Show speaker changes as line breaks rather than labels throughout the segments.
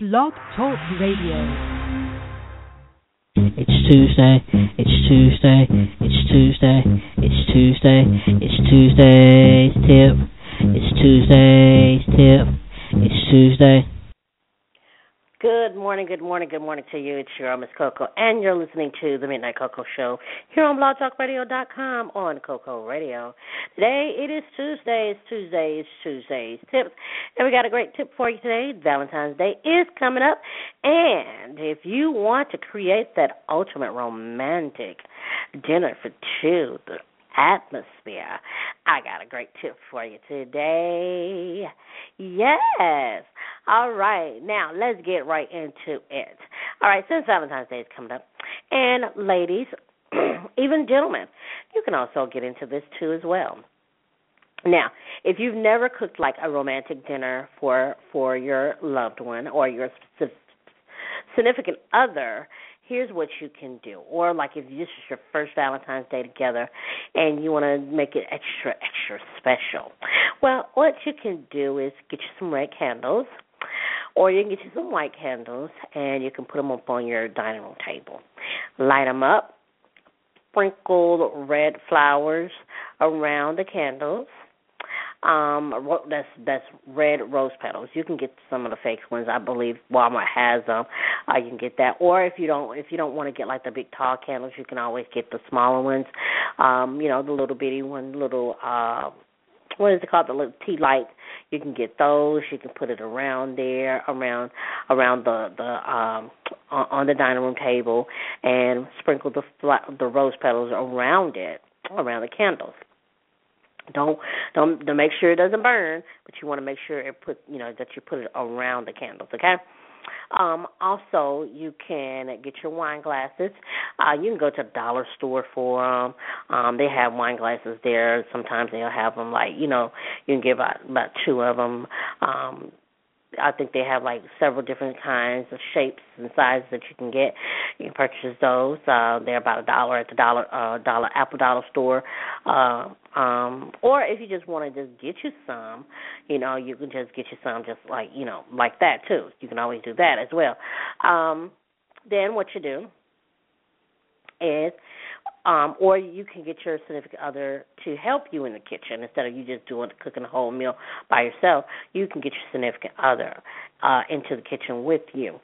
Blog Talk Radio.
It's Tuesday, it's Tuesday, it's Tuesday, it's Tuesday, it's Tuesday's tip, it's Tuesday's tip, it's Tuesday.
Good morning, good morning, good morning to you. It's your Miss Coco, and you're listening to the Midnight Coco Show here on BlogTalkRadio.com on Coco Radio. Today it is Tuesday. It's Tuesday. It's Tuesday's tips, and we got a great tip for you today. Valentine's Day is coming up, and if you want to create that ultimate romantic dinner for two, the atmosphere, I got a great tip for you today. Yes. All right. Now, let's get right into it. All right, since Valentine's Day is coming up, and ladies, even gentlemen, you can also get into this too as well. Now, if you've never cooked like a romantic dinner for for your loved one or your significant other, here's what you can do. Or like if this is your first Valentine's Day together and you want to make it extra extra special. Well, what you can do is get you some red candles or you can get you some white candles and you can put them up on your dining room table. Light them up. Sprinkle red flowers around the candles um that's that's red rose petals. You can get some of the fake ones. I believe walmart has them. Uh, you can get that. Or if you don't if you don't want to get like the big tall candles you can always get the smaller ones. Um you know the little bitty one little uh what is it called? The little tea light. You can get those. You can put it around there around around the the um on the dining room table and sprinkle the the rose petals around it around the candles don't don't to make sure it doesn't burn, but you want to make sure it put you know that you put it around the candles. Okay. Um, also, you can get your wine glasses. Uh, you can go to the dollar store for them. Um, they have wine glasses there. Sometimes they'll have them like you know you can give about about two of them. Um, I think they have like several different kinds of shapes and sizes that you can get. You can purchase those. Uh, they're about a dollar at the dollar uh, dollar Apple Dollar store. Uh, um, or if you just want to just get you some, you know, you can just get you some just like you know like that too. You can always do that as well. Um, then what you do is um, or you can get your significant other to help you in the kitchen instead of you just doing cooking a whole meal by yourself. You can get your significant other uh, into the kitchen with you.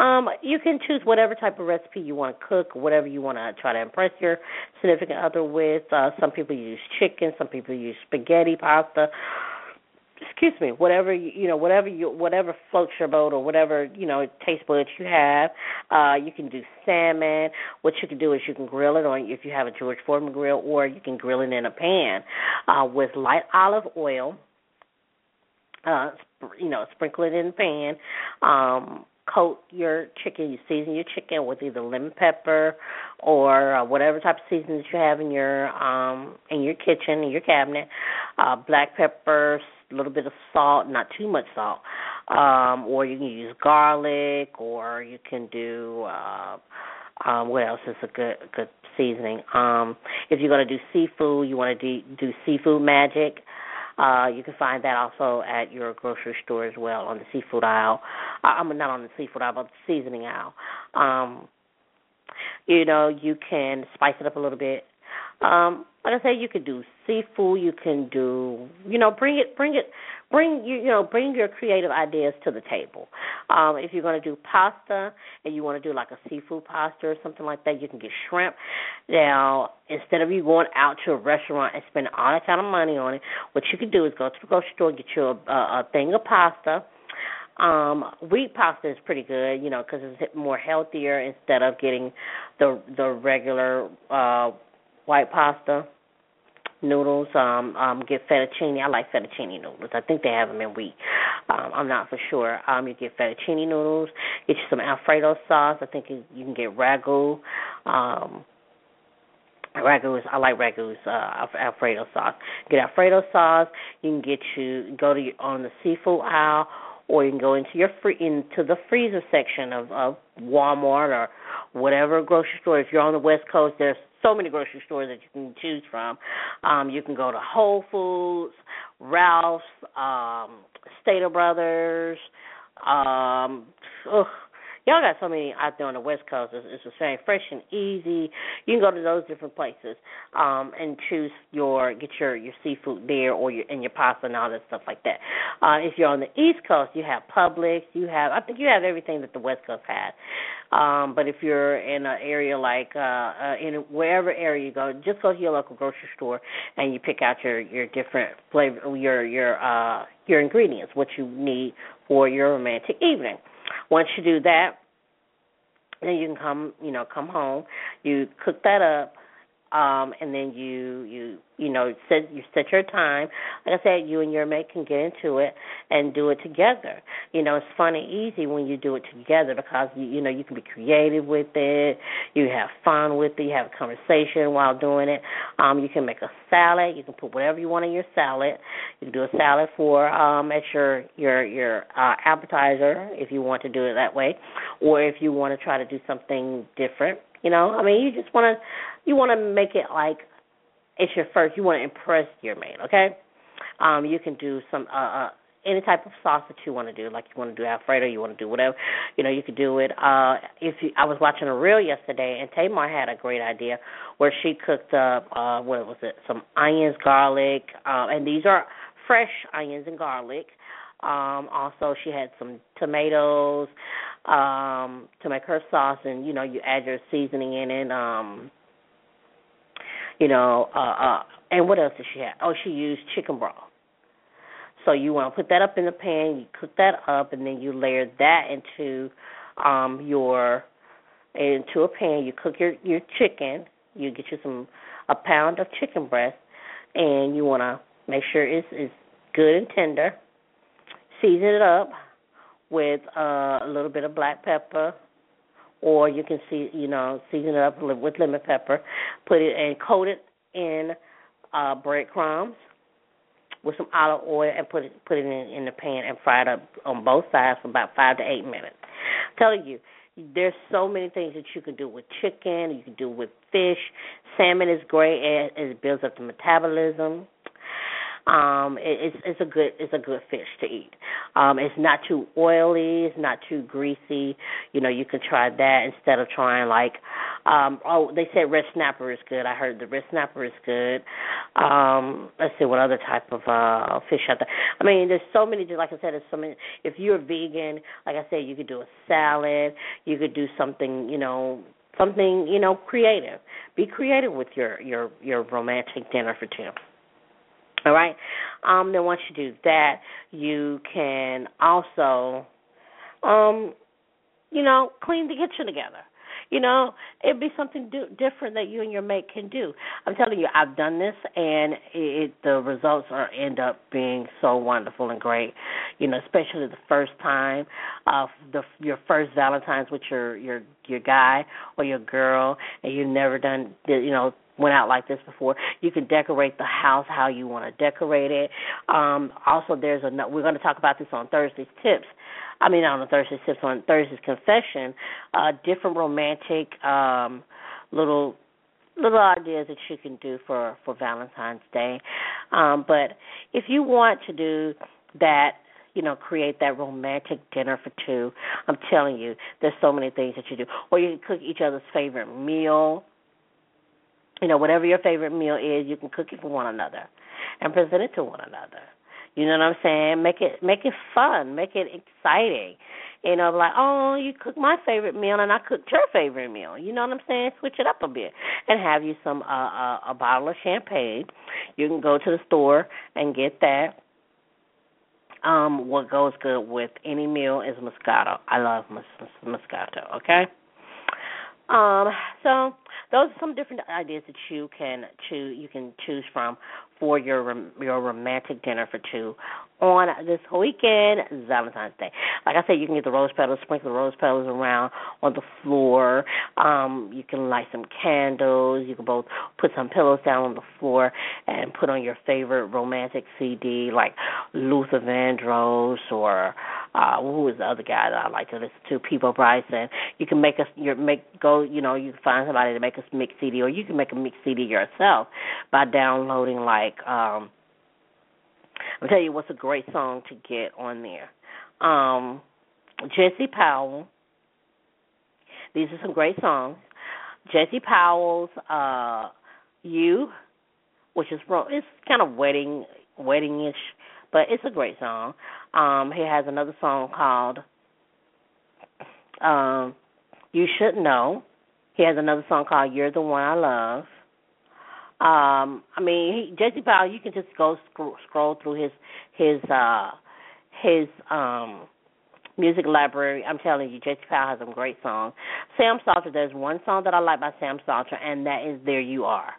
Um, you can choose whatever type of recipe you want to cook, whatever you want to try to impress your significant other with. Uh, some people use chicken, some people use spaghetti, pasta excuse me, whatever you, you know, whatever you, whatever floats your boat or whatever you know taste buds you have. Uh, you can do salmon. What you can do is you can grill it on if you have a George Foreman grill, or you can grill it in a pan uh, with light olive oil. Uh, you know, sprinkle it in the pan. Um, coat your chicken. You season your chicken with either lemon pepper or uh, whatever type of seasoning that you have in your um in your kitchen in your cabinet. Uh, black pepper, a little bit of salt, not too much salt. Um, or you can use garlic, or you can do uh, um, what else is a good good seasoning? Um, if you're going to do seafood, you want to do, do seafood magic. Uh, you can find that also at your grocery store as well on the seafood aisle. Uh, I'm not on the seafood aisle, but the seasoning aisle. Um, you know, you can spice it up a little bit um, like I say, you could do seafood. You can do, you know, bring it, bring it, bring you, you know, bring your creative ideas to the table. Um, if you're going to do pasta and you want to do like a seafood pasta or something like that, you can get shrimp. Now, instead of you going out to a restaurant and spending all that kind of money on it, what you can do is go to the grocery store, and get you a, a thing of pasta. Um, wheat pasta is pretty good, you know, because it's more healthier instead of getting the the regular uh white pasta noodles. Um, um, get fettuccine. I like fettuccine noodles. I think they have them in wheat. Um, I'm not for sure. Um, you get fettuccine noodles. Get you some Alfredo sauce. I think you, can get ragu. Um, ragu is I like ragu's uh, Alfredo sauce. Get Alfredo sauce. You can get you go to your, on the seafood aisle, or you can go into your free into the freezer section of of Walmart or whatever grocery store. If you're on the West Coast, there's so many grocery stores that you can choose from. Um, you can go to Whole Foods, Ralph's, um, Stater Brothers, um, ugh, y'all got so many out there on the West Coast. It's, it's the same, fresh and easy. You can go to those different places um, and choose your get your your seafood there or your and your pasta and all that stuff like that. Uh, if you're on the East Coast, you have Publix. You have I think you have everything that the West Coast has. Um, but if you're in an area like uh, uh, in wherever area you go, just go to your local grocery store and you pick out your your different flavor, your your uh, your ingredients, what you need for your romantic evening. Once you do that, then you can come, you know, come home. You cook that up, um, and then you you you know set you set your time. Like I said, you and your mate can get into it and do it together. You know, it's fun and easy when you do it together because you you know you can be creative with it. You have fun with it. You have a conversation while doing it. Um, you can make a salad. You can put whatever you want in your salad. You can do a salad for um as your your your uh, appetizer if you want to do it that way, or if you want to try to do something different. You know, I mean, you just want to you want to make it like it's your first. You want to impress your man, okay? Um, you can do some uh, uh any type of sauce that you want to do, like you want to do Alfredo, you want to do whatever, you know, you could do it. Uh if you, I was watching a reel yesterday, and Tamar had a great idea where she cooked up uh what was it, some onions, garlic, um, and these are fresh onions and garlic. Um, also, she had some tomatoes um, to make her sauce, and you know, you add your seasoning in it. Um, you know, uh, uh, and what else did she have? Oh, she used chicken broth. So you want to put that up in the pan, you cook that up, and then you layer that into um your into a pan. You cook your your chicken. You get you some a pound of chicken breast, and you want to make sure it's it's good and tender. Season it up with uh, a little bit of black pepper, or you can see you know season it up with lemon pepper. Put it and coat it in uh, breadcrumbs with some olive oil and put it put it in, in the pan and fry it up on both sides for about five to eight minutes. I'm telling you, there's so many things that you can do with chicken. You can do with fish. Salmon is great. It, it builds up the metabolism um it, it's it's a good it's a good fish to eat. Um it's not too oily it's not too greasy. You know you can try that instead of trying like um oh they said red snapper is good. I heard the red snapper is good. Um let's see what other type of uh fish out there. I mean there's so many like i said there's so many if you're vegan like i said you could do a salad you could do something you know something you know creative. Be creative with your your your romantic dinner for two all right. Um, then once you do that, you can also, um, you know, clean the kitchen together. You know, it'd be something do- different that you and your mate can do. I'm telling you, I've done this, and it, the results are end up being so wonderful and great. You know, especially the first time, uh, the your first Valentine's with your your your guy or your girl, and you've never done, you know, went out like this before. You can decorate the house how you want to decorate it. Um, also, there's a we're going to talk about this on Thursday's tips. I mean, on Thursday's tips on Thursday's confession. Uh, different romantic um, little little ideas that you can do for for Valentine's Day. Um, but if you want to do that you know, create that romantic dinner for two. I'm telling you, there's so many things that you do. Or you can cook each other's favorite meal you know, whatever your favorite meal is, you can cook it for one another and present it to one another. You know what I'm saying? Make it make it fun, make it exciting. You know, like, oh, you cook my favorite meal and I cooked your favorite meal. You know what I'm saying? Switch it up a bit and have you some uh, uh, a bottle of champagne. You can go to the store and get that. Um, what goes good with any meal is Moscato. I love Moscato. Okay. Um, so those are some different ideas that you can choose you can choose from for your your romantic dinner for two on this weekend, Valentine's Day. Like I said, you can get the rose petals, sprinkle the rose petals around on the floor. Um, you can light some candles. You can both put some pillows down on the floor and put on your favorite romantic CD like Luther Vandross or uh who is the other guy that I like to listen to, Peabo Bryson. You can make us your make go, you know, you can find somebody to make a mix CD or you can make a mix CD yourself by downloading like um I'll tell you what's a great song to get on there. Um, Jesse Powell. These are some great songs. Jesse Powell's uh, "You," which is it's kind of wedding weddingish, but it's a great song. Um, he has another song called um, "You Should Know." He has another song called "You're the One I Love." Um, I mean, he, Jesse Powell, you can just go scroll, scroll through his his uh his um music library. I'm telling you, Jesse Powell has some great songs. Sam Salter, there's one song that I like by Sam Salter, and that is "There You Are."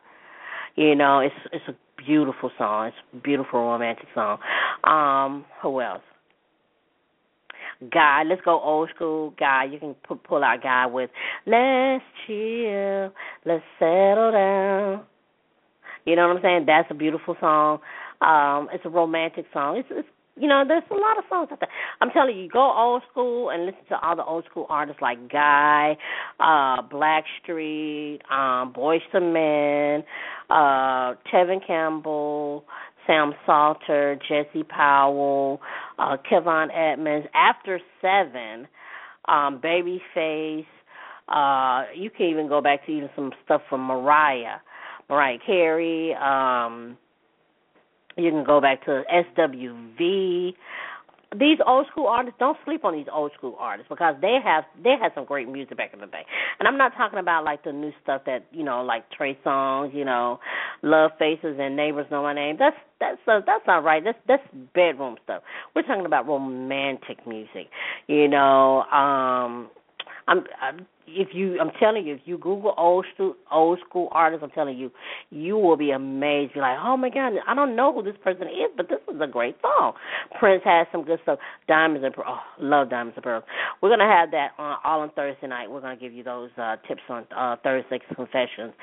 You know, it's it's a beautiful song. It's a beautiful romantic song. Um, who else? Guy, let's go old school. Guy, you can put, pull out Guy with "Let's chill, let's settle down." You know what I'm saying? That's a beautiful song. Um, it's a romantic song. It's, it's you know, there's a lot of songs out there. I'm telling you, go old school and listen to all the old school artists like Guy, uh, Blackstreet, um, Boyz II Men, uh, Tevin Campbell, Sam Salter, Jesse Powell, uh, Kevon Edmonds. After seven, um, Babyface. Uh, you can even go back to even some stuff from Mariah. Mariah Carey. Um, you can go back to SWV. These old school artists don't sleep on these old school artists because they have they had some great music back in the day. And I'm not talking about like the new stuff that you know like Trey Songz, you know, Love Faces and Neighbors Know My Name. That's that's uh, that's not right. That's that's bedroom stuff. We're talking about romantic music. You know, um I'm, I'm if you I'm telling you, if you Google old school old school artists, I'm telling you, you will be amazed. You're like, oh my god, I don't know who this person is, but this is a great song. Prince has some good stuff. Diamonds and oh, love Diamonds and Pearls. We're gonna have that on all on Thursday night. We're gonna give you those uh tips on uh Thursday's confessions.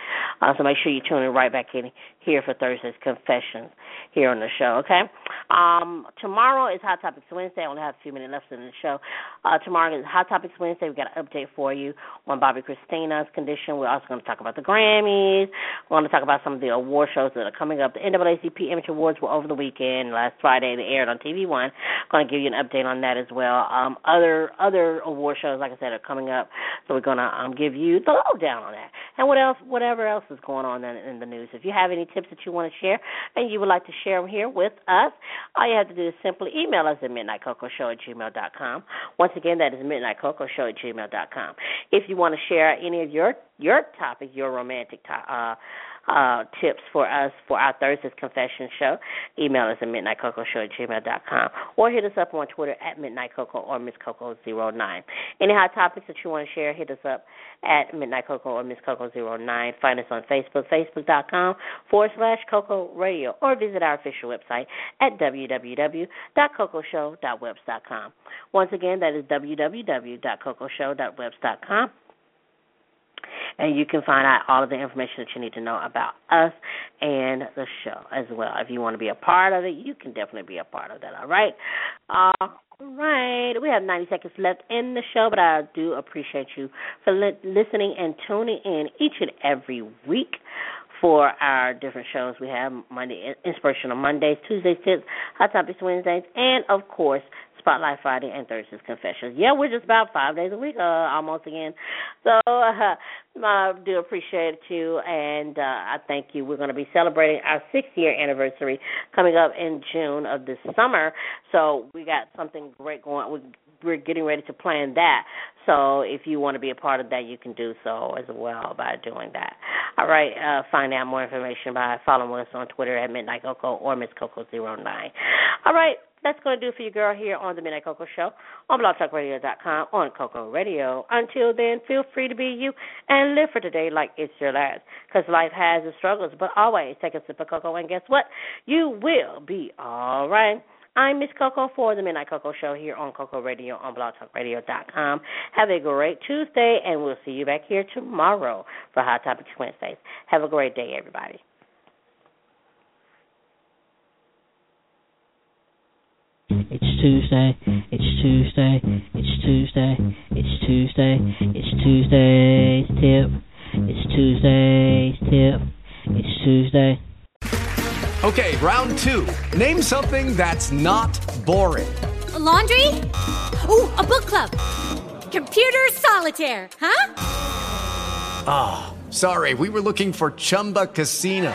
Uh, so make sure you tune in right back in here for Thursday's confessions here on the show. Okay. Um, tomorrow is Hot Topics Wednesday. I only have a few minutes left in the show. Uh, tomorrow is Hot Topics Wednesday. We got an update for you on Bobbi Kristina's condition. We're also going to talk about the Grammys. We're going to talk about some of the award shows that are coming up. The NAACP Image Awards were over the weekend. Last Friday they aired on TV One. Going to give you an update on that as well. Um, other other award shows, like I said, are coming up. So we're going to um, give you the lowdown on that and what else, whatever else is going on in, in the news. If you have any tips that you want to share and you would like to share them here with us, all you have to do is simply email us at midnightcocoshow at gmail.com. Once again, that is midnightcocoshow at gmail.com. If you want to share any of your your topic, your romantic to- uh, uh, tips for us for our Thursday's Confession show, email us at midnightcocoshow at gmail.com or hit us up on Twitter at midnightcoco or misscoco09. Any hot topics that you want to share, hit us up at midnightcoco or misscoco09. Find us on Facebook, facebook.com forward slash Coco Radio, or visit our official website at www.cocoshow.webs.com. Once again, that is www.cocoshow.webs.com and you can find out all of the information that you need to know about us and the show as well. If you want to be a part of it, you can definitely be a part of that. All right. All right. We have 90 seconds left in the show, but I do appreciate you for li- listening and tuning in each and every week for our different shows. We have Monday Inspirational Mondays, Tuesdays tips, Hot Topics Wednesdays, and of course Spotlight Friday and Thursday's Confessions. Yeah, we're just about five days a week, uh, almost again. So uh, I do appreciate you, and uh, I thank you. We're going to be celebrating our sixth year anniversary coming up in June of this summer. So we got something great going. We we're getting ready to plan that. So if you want to be a part of that, you can do so as well by doing that. All right, uh, find out more information by following us on Twitter at Midnight Coco or Miss Coco09. All right, that's going to do for you, girl, here on the Midnight Coco Show on blogtalkradio.com on Coco Radio. Until then, feel free to be you and live for today like it's your last. Because life has its struggles, but always take a sip of cocoa, and guess what? You will be all right. I'm Miss Coco for the Midnight Coco Show here on Coco Radio on blogtalkradio.com. Have a great Tuesday, and we'll see you back here tomorrow for Hot Topics Wednesdays. Have a great day, everybody.
It's Tuesday, it's Tuesday, it's Tuesday, it's Tuesday, it's Tuesday's tip, it's Tuesday's tip, it's Tuesday.
Okay, round two. Name something that's not boring laundry? Ooh, a book club. Computer solitaire, huh?
Ah, oh, sorry, we were looking for Chumba Casino.